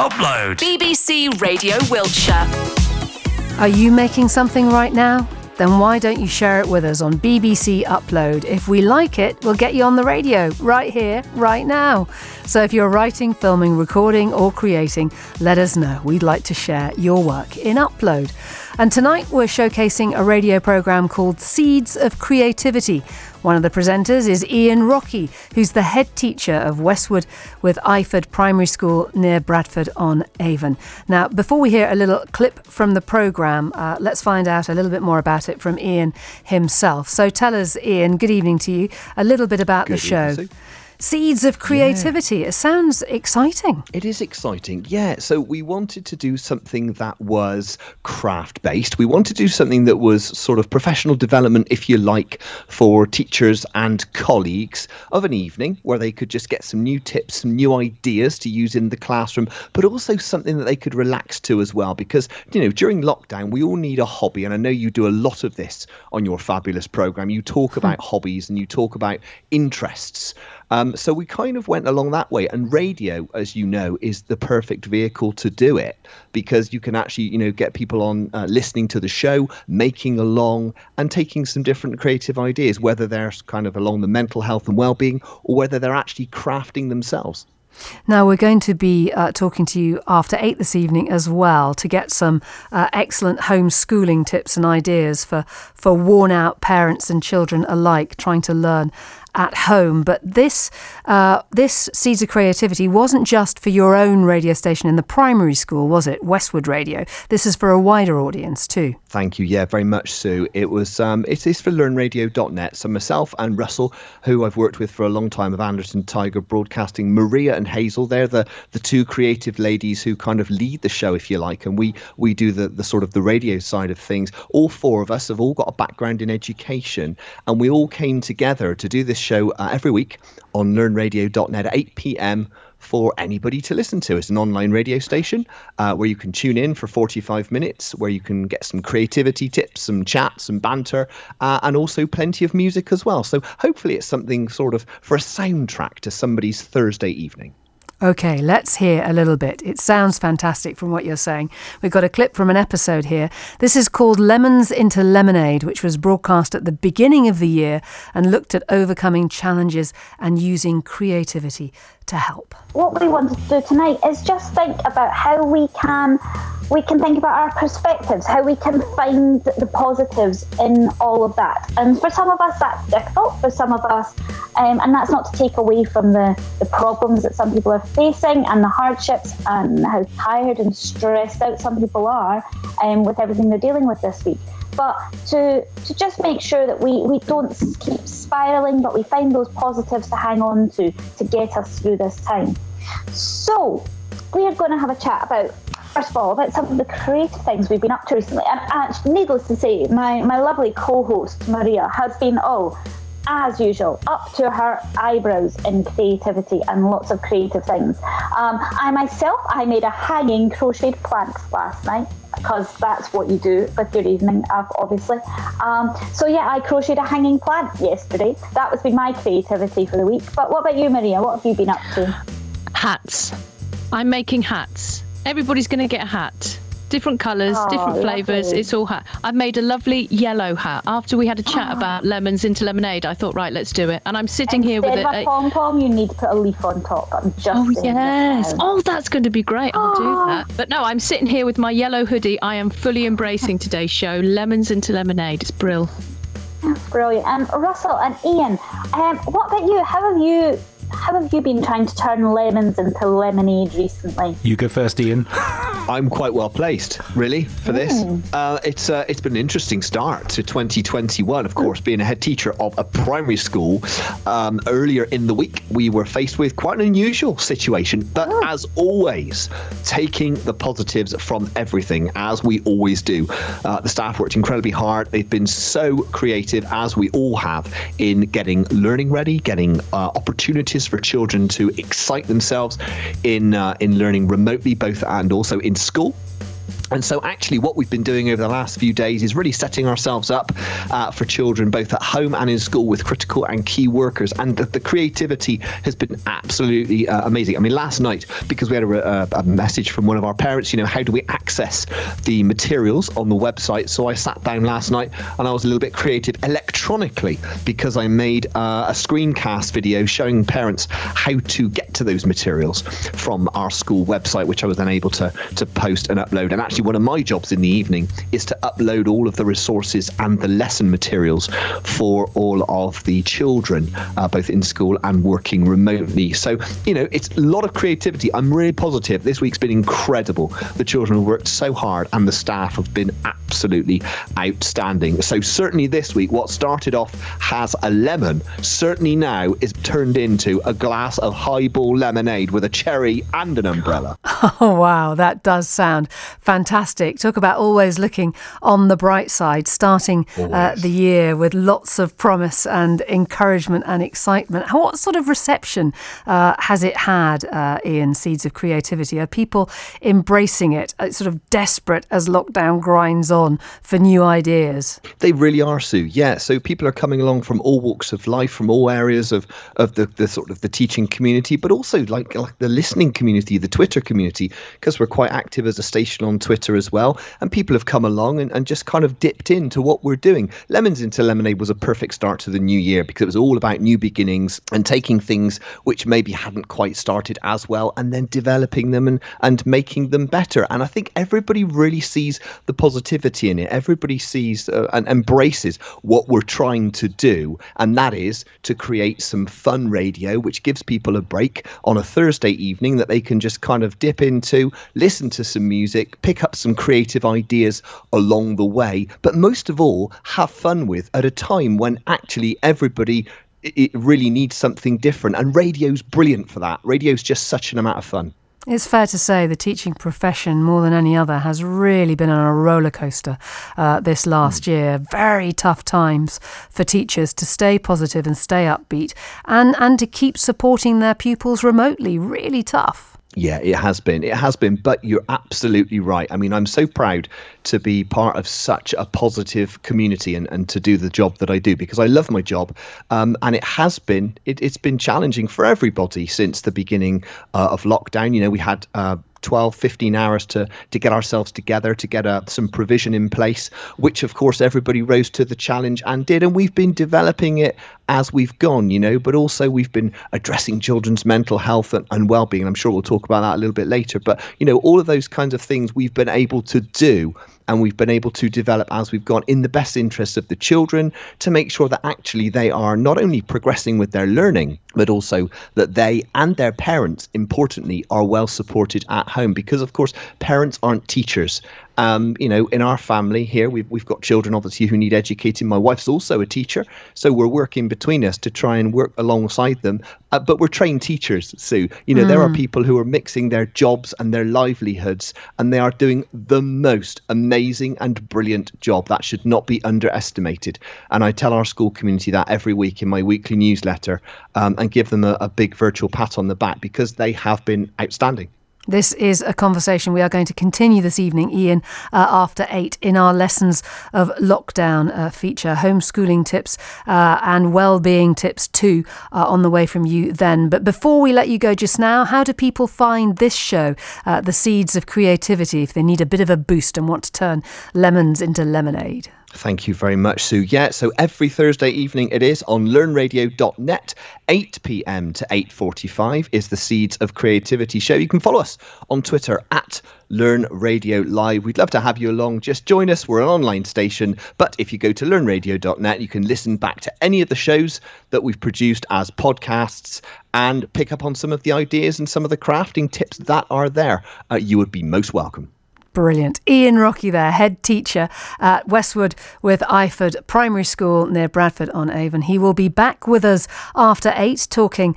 Upload. BBC Radio Wiltshire. Are you making something right now? Then why don't you share it with us on BBC Upload? If we like it, we'll get you on the radio right here, right now. So if you're writing, filming, recording, or creating, let us know. We'd like to share your work in Upload. And tonight we're showcasing a radio programme called Seeds of Creativity. One of the presenters is Ian Rocky, who's the head teacher of Westwood with Iford Primary School near Bradford on Avon. Now, before we hear a little clip from the programme, uh, let's find out a little bit more about it from Ian himself. So tell us, Ian, good evening to you, a little bit about Good the show. evening. Seeds of Creativity. It sounds exciting. It is exciting, yeah. So we wanted to do something that was craft based. We wanted to do something that was sort of professional development, if you like, for teachers and colleagues of an evening where they could just get some new tips, some new ideas to use in the classroom, but also something that they could relax to as well. Because, you know, during lockdown, we all need a hobby. And I know you do a lot of this on your fabulous program. You talk hmm. about hobbies and you talk about interests. Um, so we kind of went along that way, and radio, as you know, is the perfect vehicle to do it because you can actually, you know, get people on uh, listening to the show, making along, and taking some different creative ideas, whether they're kind of along the mental health and well-being, or whether they're actually crafting themselves. Now, we're going to be uh, talking to you after eight this evening as well to get some uh, excellent homeschooling tips and ideas for, for worn out parents and children alike trying to learn at home. But this, uh, this Seeds of Creativity wasn't just for your own radio station in the primary school, was it? Westwood Radio. This is for a wider audience too. Thank you. Yeah, very much, Sue. It was. Um, it is for LearnRadio.net. So myself and Russell, who I've worked with for a long time of Anderson Tiger Broadcasting, Maria and Hazel, they're the the two creative ladies who kind of lead the show, if you like, and we we do the the sort of the radio side of things. All four of us have all got a background in education, and we all came together to do this show uh, every week on LearnRadio.net at 8 p.m for anybody to listen to. It's an online radio station uh, where you can tune in for 45 minutes, where you can get some creativity tips, some chat, some banter, uh, and also plenty of music as well. So hopefully it's something sort of for a soundtrack to somebody's Thursday evening. Okay, let's hear a little bit. It sounds fantastic from what you're saying. We've got a clip from an episode here. This is called Lemons into Lemonade, which was broadcast at the beginning of the year and looked at overcoming challenges and using creativity to help. what we wanted to do tonight is just think about how we can we can think about our perspectives, how we can find the positives in all of that. And for some of us, that's difficult. For some of us, um, and that's not to take away from the, the problems that some people are facing and the hardships and how tired and stressed out some people are um, with everything they're dealing with this week. But to to just make sure that we, we don't keep spiraling, but we find those positives to hang on to to get us through this time. So, we are going to have a chat about, first of all, about some of the creative things we've been up to recently. And needless to say, my, my lovely co host, Maria, has been, oh, as usual, up to her eyebrows in creativity and lots of creative things. Um, I myself, I made a hanging crocheted planks last night because that's what you do with your evening, obviously. Um, so yeah, I crocheted a hanging plant yesterday. That was been my creativity for the week. But what about you, Maria? What have you been up to? Hats. I'm making hats. Everybody's going to get a hat. Different colours, Oh, different flavours. It's all hat. I've made a lovely yellow hat. After we had a chat about lemons into lemonade, I thought, right, let's do it. And I'm sitting here with Instead it. of pom pom, you need to put a leaf on top. I'm just Oh yes! Oh, that's going to be great. I'll do Oh. that. But no, I'm sitting here with my yellow hoodie. I am fully embracing today's show. Lemons into lemonade. It's brill. Brilliant. Um, Russell and Ian, um, what about you? How have you how have you been trying to turn lemons into lemonade recently? You go first, Ian. I'm quite well placed, really, for this. Uh, it's uh, it's been an interesting start to 2021. Of course, being a head teacher of a primary school. Um, earlier in the week, we were faced with quite an unusual situation, but as always, taking the positives from everything, as we always do. Uh, the staff worked incredibly hard. They've been so creative, as we all have, in getting learning ready, getting uh, opportunities for children to excite themselves in uh, in learning remotely, both and also in school. And so, actually, what we've been doing over the last few days is really setting ourselves up uh, for children both at home and in school with critical and key workers. And the, the creativity has been absolutely uh, amazing. I mean, last night, because we had a, a, message from one of our parents, you know, how do we access the materials on the website? So I sat down last night and I was a little bit creative electronically because I made uh, a screencast video showing parents how to get to those materials from our school website, which I was then able to, to post and upload. And actually, one of my jobs in the evening is to upload all of the resources and the lesson materials for all of the children, uh, both in school and working remotely. So, you know, it's a lot of creativity. I'm really positive. This week's been incredible. The children have worked so hard and the staff have been absolutely outstanding. So, certainly this week, what started off has a lemon, certainly now is turned into a glass of highball lemonade with a cherry and an umbrella. Oh, wow. That does sound fantastic. Talk about always looking on the bright side, starting uh, the year with lots of promise and encouragement and excitement. What sort of reception uh, has it had, uh, Ian, Seeds of Creativity? Are people embracing it, uh, sort of desperate as lockdown grinds on for new ideas? They really are, Sue. Yeah. So people are coming along from all walks of life, from all areas of, of the, the sort of the teaching community, but also like, like the listening community, the Twitter community, because we're quite active as a station on Twitter as well. And people have come along and, and just kind of dipped into what we're doing. Lemons into Lemonade was a perfect start to the new year because it was all about new beginnings and taking things which maybe hadn't quite started as well and then developing them and, and making them better. And I think everybody really sees the positivity in it. Everybody sees uh, and embraces what we're trying to do. And that is to create some fun radio, which gives people a break on a Thursday evening that they can just kind of dip into, listen to some music, pick up some creative ideas along the way, but most of all, have fun with at a time when actually everybody it really needs something different. And radio's brilliant for that. Radio's just such an amount of fun. It's fair to say the teaching profession, more than any other, has really been on a roller coaster uh, this last mm. year. Very tough times for teachers to stay positive and stay upbeat and, and to keep supporting their pupils remotely. Really tough. Yeah, it has been. It has been. But you're absolutely right. I mean, I'm so proud to be part of such a positive community and, and to do the job that I do because I love my job. Um, and it has been, it, has been challenging for everybody since the beginning uh, of lockdown. You know, we had uh, 12, 15 hours to, to get ourselves together, to get uh, some provision in place, which of course everybody rose to the challenge and did. And we've been developing it as we've gone, you know, but also we've been addressing children's mental health and, and well being. I'm sure we'll talk about that a little bit later. But, you know, all of those kinds of things we've been able to do and we've been able to develop as we've gone in the best interests of the children to make sure that actually they are not only progressing with their learning, but also that they and their parents, importantly, are well supported at home. Because, of course, parents aren't teachers um, you know, in our family here, we've, we've got children obviously who need educating. My wife's also a teacher, so we're working between us to try and work alongside them. Uh, but we're trained teachers, Sue. You know, mm. there are hmm. people who are mixing their jobs and their livelihoods, and they are doing the most amazing and brilliant job. That should not be underestimated. And I tell our school community that every week in my weekly newsletter um, and give them a, a big virtual pat on the back because they have been outstanding. This is a conversation we are going to continue this evening, Ian, uh, after eight in our Lessons of Lockdown uh, feature. Homeschooling tips uh, and well-being tips too are on the way from you then. But before we let you go just now, how do people find this show, uh, The Seeds of Creativity, if they need a bit of a boost and want to turn lemons into lemonade? Thank you very much, Sue. Yeah, so every Thursday evening it is on learnradio.net, 8 p.m. to 8.45 is the Seeds of Creativity show. You can follow us on Twitter at Learn Radio Live. We'd love to have you along. Just join us. We're an online station, but if you go to learnradio.net, you can listen back to any of the shows that we've produced as podcasts and pick up on some of the ideas and some of the crafting tips that are there. Uh, you would be most welcome. Brilliant. Ian Rocky there, head teacher at Westwood with Iford Primary School near Bradford on Avon. He will be back with us after eight talking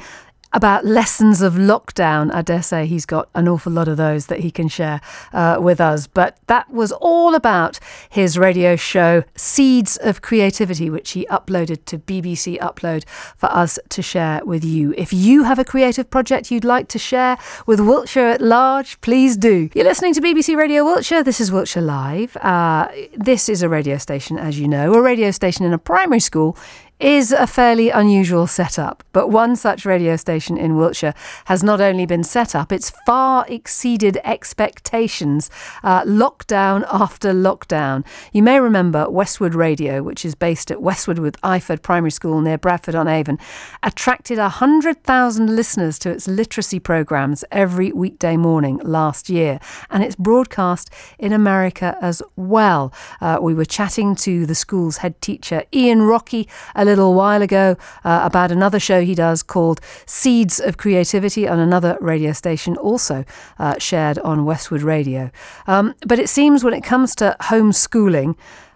about lessons of lockdown. I dare say he's got an awful lot of those that he can share uh, with us. But that was all about his radio show, Seeds of Creativity, which he uploaded to BBC Upload for us to share with you. If you have a creative project you'd like to share with Wiltshire at large, please do. You're listening to BBC Radio Wiltshire. This is Wiltshire Live. Uh, this is a radio station, as you know, a radio station in a primary school is a fairly unusual setup, but one such radio station in Wiltshire has not only been set up, it's far exceeded expectations, uh, lockdown after lockdown. You may remember Westwood Radio, which is based at Westwood with Iford Primary School near Bradford on Avon, attracted 100,000 listeners to its literacy programmes every weekday morning last year, and it's broadcast in America as well. Uh, we were chatting to the school's head teacher, Ian Rocky, a little while ago uh, about another show he does called Seeds of Creativity on another radio station, also uh, shared on Westwood Radio. Um, but it seems when it comes to homeschooling,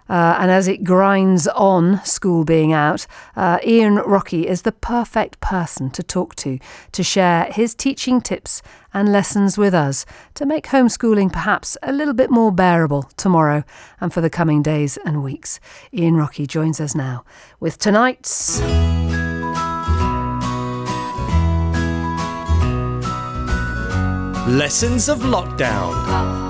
uh, and as it grinds on, school being out, uh, Ian Rocky is the perfect person to talk to to share his teaching tips and lessons with us to make homeschooling perhaps a little bit more bearable tomorrow and for the coming days and weeks. Ian Rocky joins us now with tonight's. Lessons of Lockdown.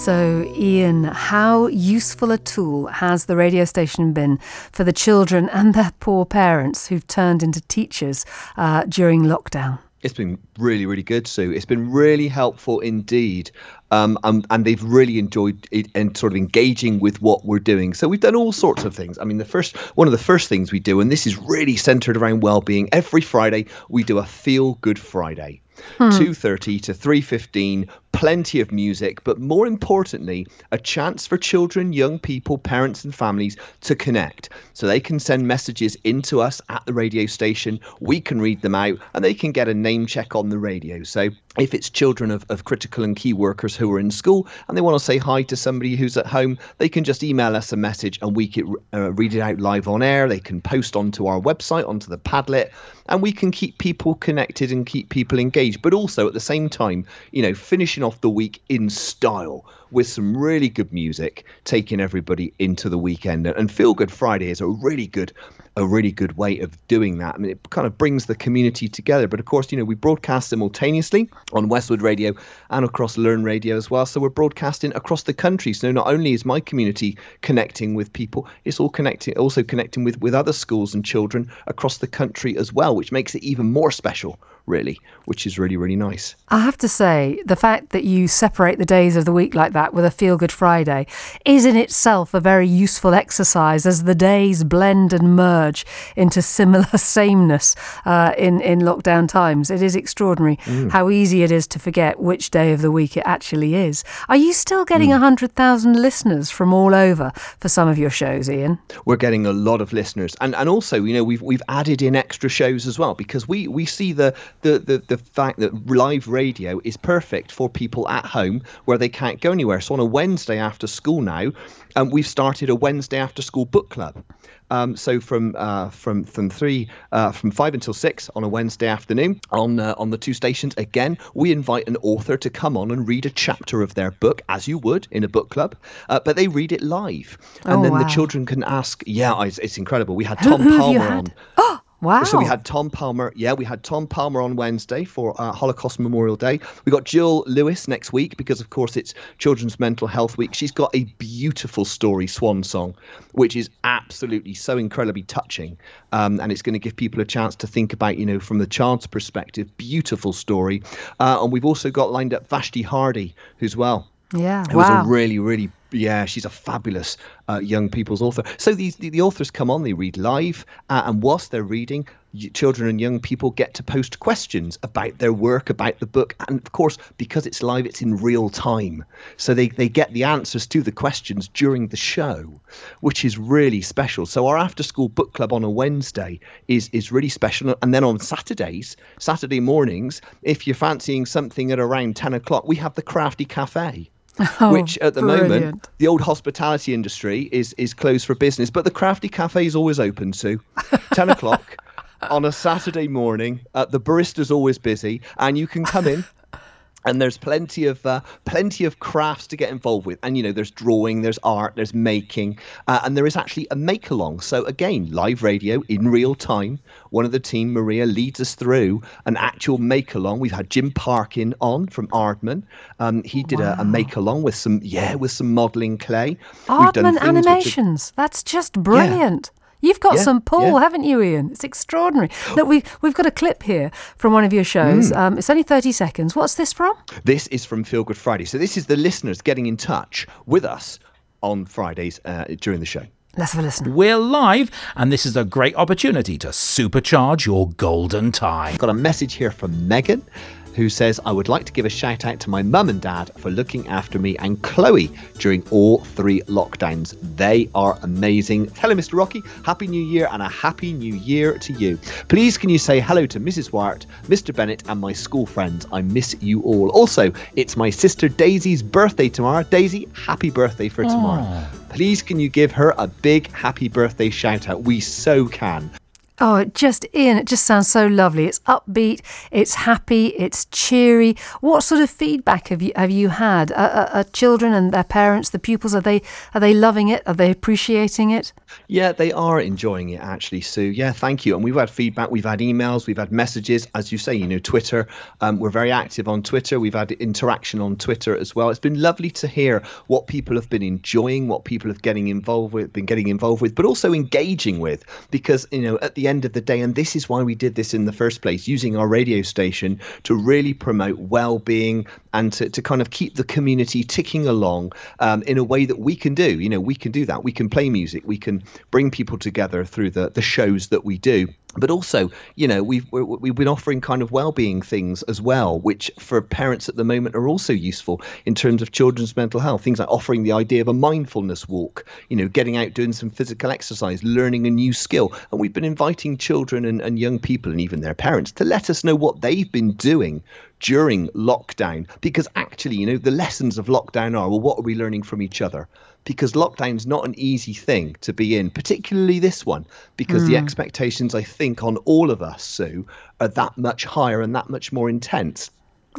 So, Ian, how useful a tool has the radio station been for the children and their poor parents who've turned into teachers uh, during lockdown? It's been really, really good, Sue. It's been really helpful indeed. Um, um, and they've really enjoyed it and sort of engaging with what we're doing. So we've done all sorts of things. I mean, the first one of the first things we do, and this is really centered around well-being. Every Friday we do a Feel Good Friday. Hmm. 2.30 to 3.15 plenty of music but more importantly a chance for children young people parents and families to connect so they can send messages into us at the radio station we can read them out and they can get a name check on the radio so if it's children of, of critical and key workers who are in school and they want to say hi to somebody who's at home they can just email us a message and we can uh, read it out live on air. They can post onto our website onto the padlet and we can keep people connected and keep people engaged. But also at the same time you know finishing off the week in style with some really good music, taking everybody into the weekend. And Feel Good Friday is a really good, a really good way of doing that. I mean, it kind of brings the community together. But of course, you know, we broadcast simultaneously on Westwood Radio and across Learn Radio as well. So we're broadcasting across the country. So not only is my community connecting with people, it's all connecting, also connecting with with other schools and children across the country as well, which makes it even more special really, which is really, really nice. I have to say, the fact that you separate the days of the week like that with a Feel Good Friday is in itself a very useful exercise as the days blend and merge into similar sameness uh, in, in lockdown times. It is extraordinary mm. how easy it is to forget which day of the week it actually is. Are you still getting mm. 100,000 listeners from all over for some of your shows, Ian? We're getting a lot of listeners. And, and also, you know, we've, we've added in extra shows as well because we, we see the, the, the, the fact that live radio is perfect for people at home where they can't go anywhere. So on a Wednesday after school now, um, we've started a Wednesday after school book club. Um, so from uh, from from three uh, from five until six on a Wednesday afternoon on uh, on the two stations again, we invite an author to come on and read a chapter of their book as you would in a book club, uh, but they read it live, and oh, then wow. the children can ask. Yeah, it's, it's incredible. We had Tom who, who Palmer on. Wow. So we had Tom Palmer. Yeah, we had Tom Palmer on Wednesday for uh, Holocaust Memorial Day. We got Gill Lewis next week because, of course, it's Children's Mental Health Week. She's got a beautiful story, Swan Song, which is absolutely so incredibly touching. Um, and it's going to give people a chance to think about, you know, from the child's perspective, beautiful story. Uh, and we've also got lined up Vashti Hardy, who's well. Yeah, it wow. was a really, really yeah, she's a fabulous uh, young people's author. So these the, the authors come on, they read live, uh, and whilst they're reading, children and young people get to post questions about their work, about the book, and of course, because it's live, it's in real time. So they they get the answers to the questions during the show, which is really special. So our after school book club on a Wednesday is is really special, and then on Saturdays, Saturday mornings, if you're fancying something at around ten o'clock, we have the Crafty Cafe. Oh, which at the brilliant. moment the old hospitality industry is is closed for business, but the Crafty Cafe is always open to ten o'clock. on a Saturday morning. Uh, the barista's always busy, and you can come in. And there's plenty of uh, plenty of crafts to get involved with, and you know there's drawing, there's art, there's making, uh, and there is actually a make along. So again, live radio in real time. One of the team, Maria, leads us through an actual make along. We've had Jim Parkyn on from Aardman. Um, he did a, a make along with some yeah with some modelling clay. We've done Aardman things which are- Animations. That's just brilliant. You've got Yeah, some pull, yeah. haven't you, Ian? It's extraordinary. Look, we, we've got a clip here from one of your shows. Um, it's only 30 seconds. What's this from? This is from Feel Good Friday. So this is the listeners getting in touch with us on Fridays uh, during the show. Let's have a listen. We're live, and this is a great opportunity to supercharge your golden time. Got a message here from Megan who says, I would like to give a shout out to my mum and dad for looking after me and Chloe during all three lockdowns. They are amazing. Hello, Mr. Rocky. Happy New Year and a happy New Year to you. Please, can you say hello to Mrs. Wyatt, Mr. Bennett, and my school friends? I miss you all. Also, it's my sister Daisy's birthday tomorrow. Daisy, happy birthday for tomorrow. Ah. Please, can you give her a big happy birthday shout out? We so can. Oh, it just, Ian, it just sounds so lovely. It's upbeat, it's happy, it's cheery. What sort of feedback have you have you had? Are, are, are children and their parents, the pupils, are they are they loving it? Are they appreciating it? Yeah, they are enjoying it actually, Sue. Yeah, thank you. And we've had feedback, we've had emails, we've had messages, as you say, you know, Twitter. Um, we're very active on Twitter. We've had interaction on Twitter as well. It's been lovely to hear what people have been enjoying, what people have getting involved with, been getting involved with, but also engaging with. Because you know, at the end of the day, and this is why we did this in the first place, using our radio station to really promote well-being and to, to kind of keep the community ticking along um, in a way that we can do. You know, we can do that. We can play music. We can bring people together through the the shows that we do. But also, you know, we've we- we've been offering kind of well-being things as well, which for parents at the moment are also useful in terms of children's mental health. Things like offering the idea of a mindfulness walk, you know, getting out doing some physical exercise, learning a new skill. And we've been inviting children and, and young people and even their parents to let us know what they've been doing during lockdown because actually you know the lessons of lockdown are well what are we learning from each other because lockdown's not an easy thing to be in particularly this one because the hmm. expectations i think on all of us sue are that much higher and that much more intense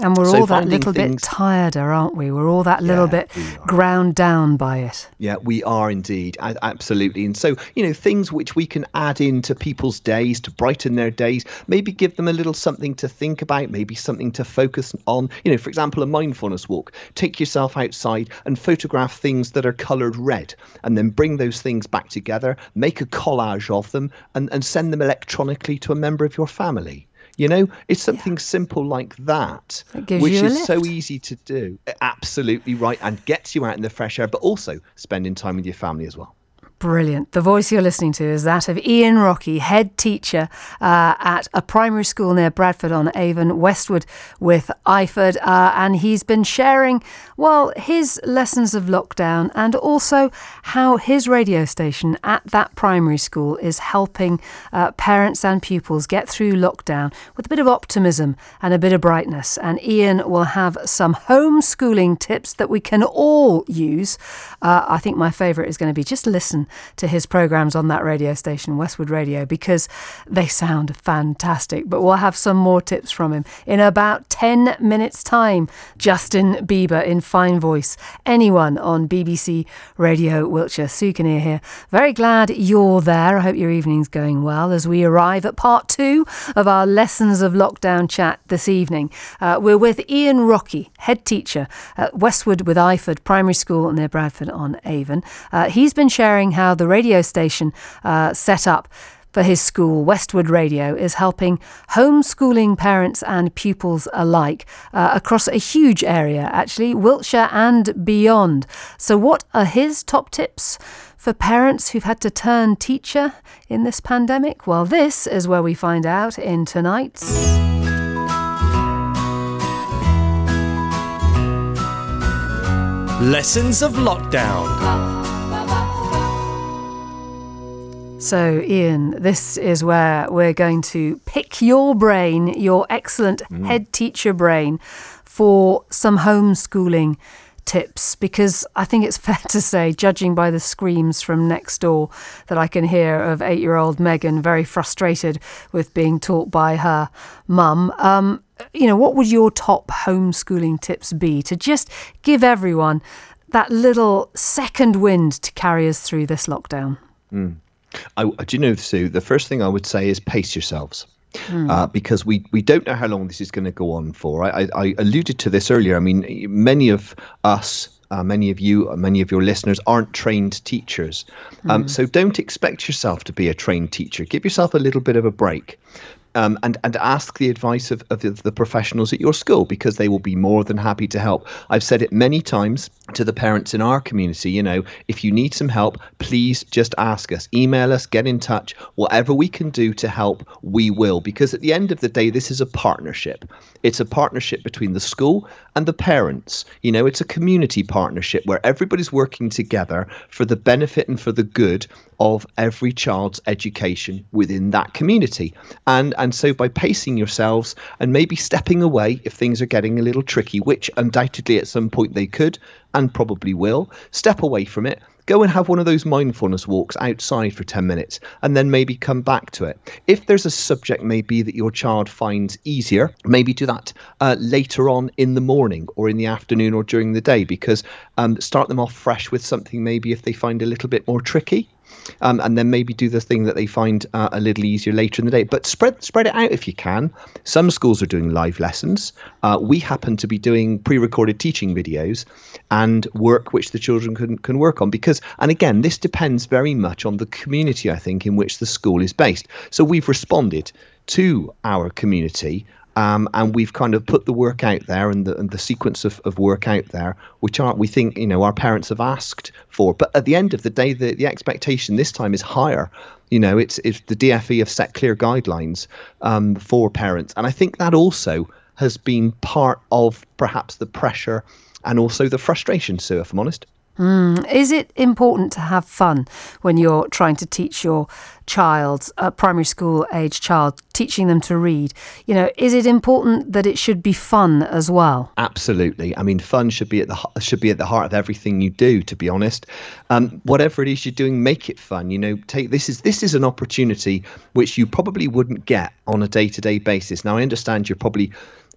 And we're So all that little bit tireder, aren't we? We're all that little Yeah, bit ground down by it. Yeah, we are indeed. Absolutely. And so, you know, things which we can add into people's days to brighten their days, maybe give them a little something to think about, maybe something to focus on. You know, for example, a mindfulness walk. Take yourself outside and photograph things that are coloured red and then bring those things back together, make a collage of them and, and send them electronically to a member of your family. You know, it's something simple like that, which is so easy to do. Absolutely right, and gets you out in the fresh air, but also spending time with your family as well. Brilliant. The voice you're listening to is that of Ian Rocky, head teacher uh, at a primary school near Bradford on Avon, Westwood with Iford. Uh, and he's been sharing, well, his lessons of lockdown and also how his radio station at that primary school is helping uh, parents and pupils get through lockdown with a bit of optimism and a bit of brightness. And Ian will have some homeschooling tips that we can all use. Uh, I think my favourite is going to be just listen to his programmes on that radio station, Westwood Radio, because they sound fantastic. But we'll have some more tips from him in about 10 minutes' time. Justin Bieber in fine voice. Anyone on BBC Radio Wiltshire. Sue Kinnear here. Very glad you're there. I hope your evening's going well as we arrive at part two of our Lessons of Lockdown chat this evening. Uh, we're with Ian Rocky, head teacher at Westwood with Iford Primary School near Bradford on Avon. Uh, he's been sharing how the radio station uh, set up for his school, Westwood Radio, is helping homeschooling parents and pupils alike uh, across a huge area, actually, Wiltshire and beyond. So, what are his top tips? For parents who've had to turn teacher in this pandemic? Well, this is where we find out in tonight's. Lessons of Lockdown. So, Ian, this is where we're going to pick your brain, your excellent head teacher brain, for some homeschooling tips because I think it's fair to say, judging by the screams from next door that I can hear of eight year old Megan very frustrated with being taught by her mum. Um, you know, what would your top homeschooling tips be to just give everyone that little second wind to carry us through this lockdown? Mm. I, do you know, Sue, the first thing I would say is pace yourselves. Mm. Uh, because we, we don't know how long this is going to go on for. I, I, alluded to this earlier. I mean, many of us, uh, many of you, many of your listeners aren't trained teachers. Um, mm. So don't expect yourself to be a trained teacher. Give yourself a little bit of a break um, and and ask the advice of, of the, the, professionals at your school because they will be more than happy to help. I've said it many times to the parents in our community. You know, if you need some help, please just ask us, email us, get in touch. Whatever we can do to help, we will. Because at the end of the day, this is a partnership. It's a partnership between the school and the parents. You know, it's a community partnership where everybody's working together for the benefit and for the good of every child's education within that community. And and so by pacing yourselves and maybe stepping away if things are getting a little tricky, which undoubtedly at some point they could and probably will, step away from it go and have one of those mindfulness walks outside for 10 minutes and then maybe come back to it. If there's a subject maybe that your child finds easier, maybe do that uh, later on in the morning or in the afternoon or during the day because um, start them off fresh with something maybe if they find a little bit more tricky um, and then maybe do the thing that they find uh, a little easier later in the day. But spread spread it out if you can. Some schools are doing live lessons. Uh, we happen to be doing pre-recorded teaching videos and work which the children can can work on because and again this depends very much on the community I think in which the school is based. So we've responded to our community um, and we've kind of put the work out there and the, and the sequence of, of work out there, which are we think you know our parents have asked for. But at the end of the day, the, the expectation this time is higher. You know, it's the DFE have set clear guidelines um, for parents, and I think that also has been part of perhaps the pressure and also the frustration. Sue, if I'm honest. Mm. Is it important to have fun when you're trying to teach your child, a primary school age child, teaching them to read? You know, is it important that it should be fun as well? Absolutely. I mean, fun should be at the should be at the heart of everything you do. To be honest, um, whatever it is you're doing, make it fun. You know, take this is this is an opportunity which you probably wouldn't get on a day to day basis. Now, I understand you're probably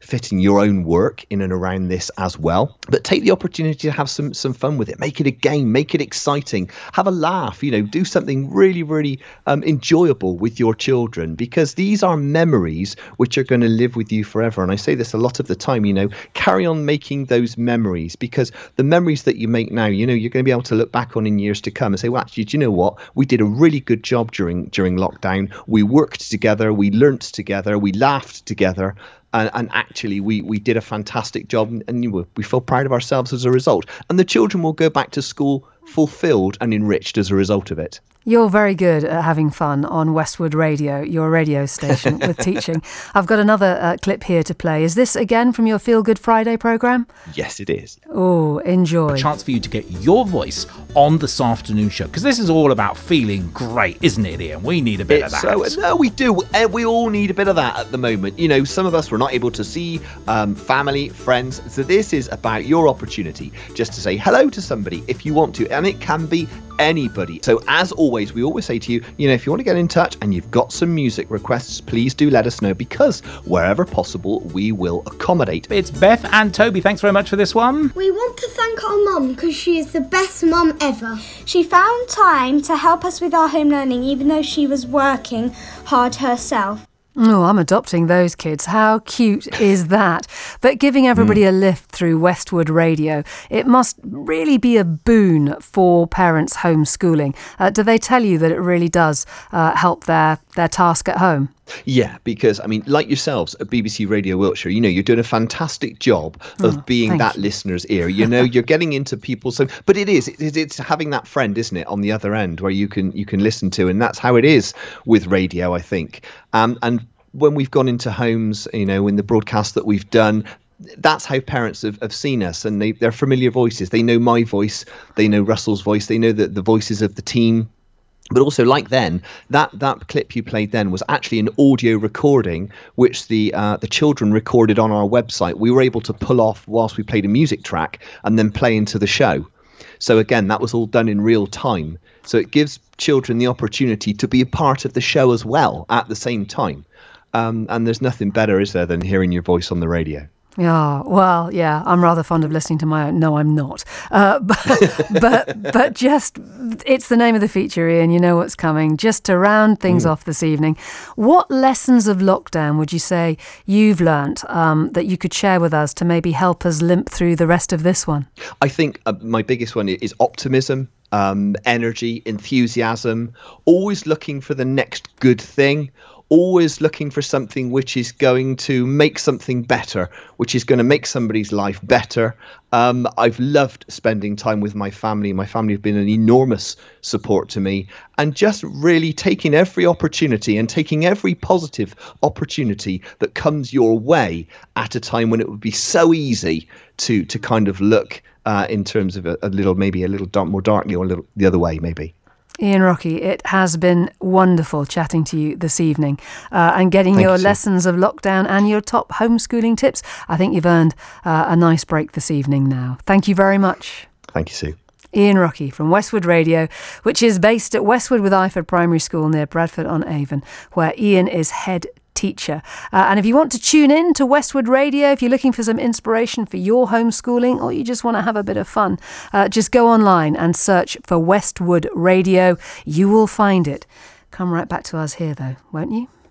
fitting your own work in and around this as well. But take the opportunity to have some some fun with it. Make it a game. Make it exciting. Have a laugh. You know, do something really really um, enjoyable with your children because these are memories which are going to live with you forever. And I say this a lot of the time. You know, carry on making those memories because the memories that you make now, you know, you're going to be able to look back on in years to come and say, well, actually, do you know what? We did a really good job during during lockdown. We worked together. We learnt together. We laughed together and, and actually we we did a fantastic job and, and we feel proud of ourselves as a result. And the children will go back to school fulfilled and enriched as a result of it you're very good at having fun on Westwood Radio, your radio station with teaching. I've got another uh, clip here to play. Is this again from your Feel Good Friday program? Yes, it is. Oh, enjoy. A chance for you to get your voice on this afternoon show because this is all about feeling great, isn't it, Ian? We need a bit it's of that. So, no, we do. Eh, we all need a bit of that at the moment. You know, some of us were not able to see um, family, friends. So, this is about your opportunity just to say hello to somebody if you want to. And it can be anybody. So, as always, we always say to you, you know, if you want to get in touch and you've got some music requests, please do let us know because wherever possible, we will accommodate. It's Beth and Toby. Thanks very much for this one. We want to thank our mum because she is the best mum ever. She found time to help us with our home learning, even though she was working hard herself. Oh, I'm adopting those kids. How cute is that? But giving everybody mm. a lift through Westwood Radio, it must really be a boon for parents homeschooling. Uh, do they tell you that it really does uh, help their, their task at home? Yeah, because I mean, like yourselves at BBC Radio Wiltshire, you know, you're doing a fantastic job of oh, being that listener's ear. You know, you're getting into people. So, but it is, it, it's having that friend, isn't it, on the other end where you can you can listen to, and that's how it is with radio, I think. Um, and when we've gone into homes, you know, in the broadcast that we've done, that's how parents have, have seen us and they, they're familiar voices. They know my voice, they know Russell's voice, they know the, the voices of the team but also like then that that clip you played then was actually an audio recording which the uh, the children recorded on our website. We were able to pull off whilst we played a music track and then play into the show. So again that was all done in real time. So it gives children the opportunity to be a part of the show as well at the same time. Um, and there's nothing better is there than hearing your voice on the radio Yeah, well, yeah, I'm rather fond of listening to my own. No, I'm not. Uh, but, but, but just, it's the name of the feature, Ian. You know what's coming. Just to round things off this evening, what lessons of lockdown would you say you've learnt um, that you could share with us to maybe help us limp through the rest of this one? I think uh, my biggest one is optimism, um, energy, enthusiasm, always looking for the next good thing, always looking for something which is going to make something better, which is going to make somebody's life better. Um, I've loved spending time with my family. My family have been an enormous support to me, and just really taking every opportunity and taking every positive opportunity that comes your way at a time when it would be so easy to to kind of look uh, in terms of a, a little, maybe a little dark, more darkly or a little the other way, maybe. Ian Rocky, it has been wonderful chatting to you this evening uh, and getting Thank your you, lessons of lockdown and your top homeschooling tips. I think you've earned uh, a nice break this evening now. Thank you very much. Thank you, Sue. Ian Rocky from Westwood Radio, which is based at Westwood with Iford Primary School near Bradford on Avon, where Ian is head teacher. Uh, and if you want to tune in to Westwood Radio, if you're looking for some inspiration for your homeschooling or you just want to have a bit of fun, uh, just go online and search for Westwood Radio. You will find it. Come right back to us here, though, won't you?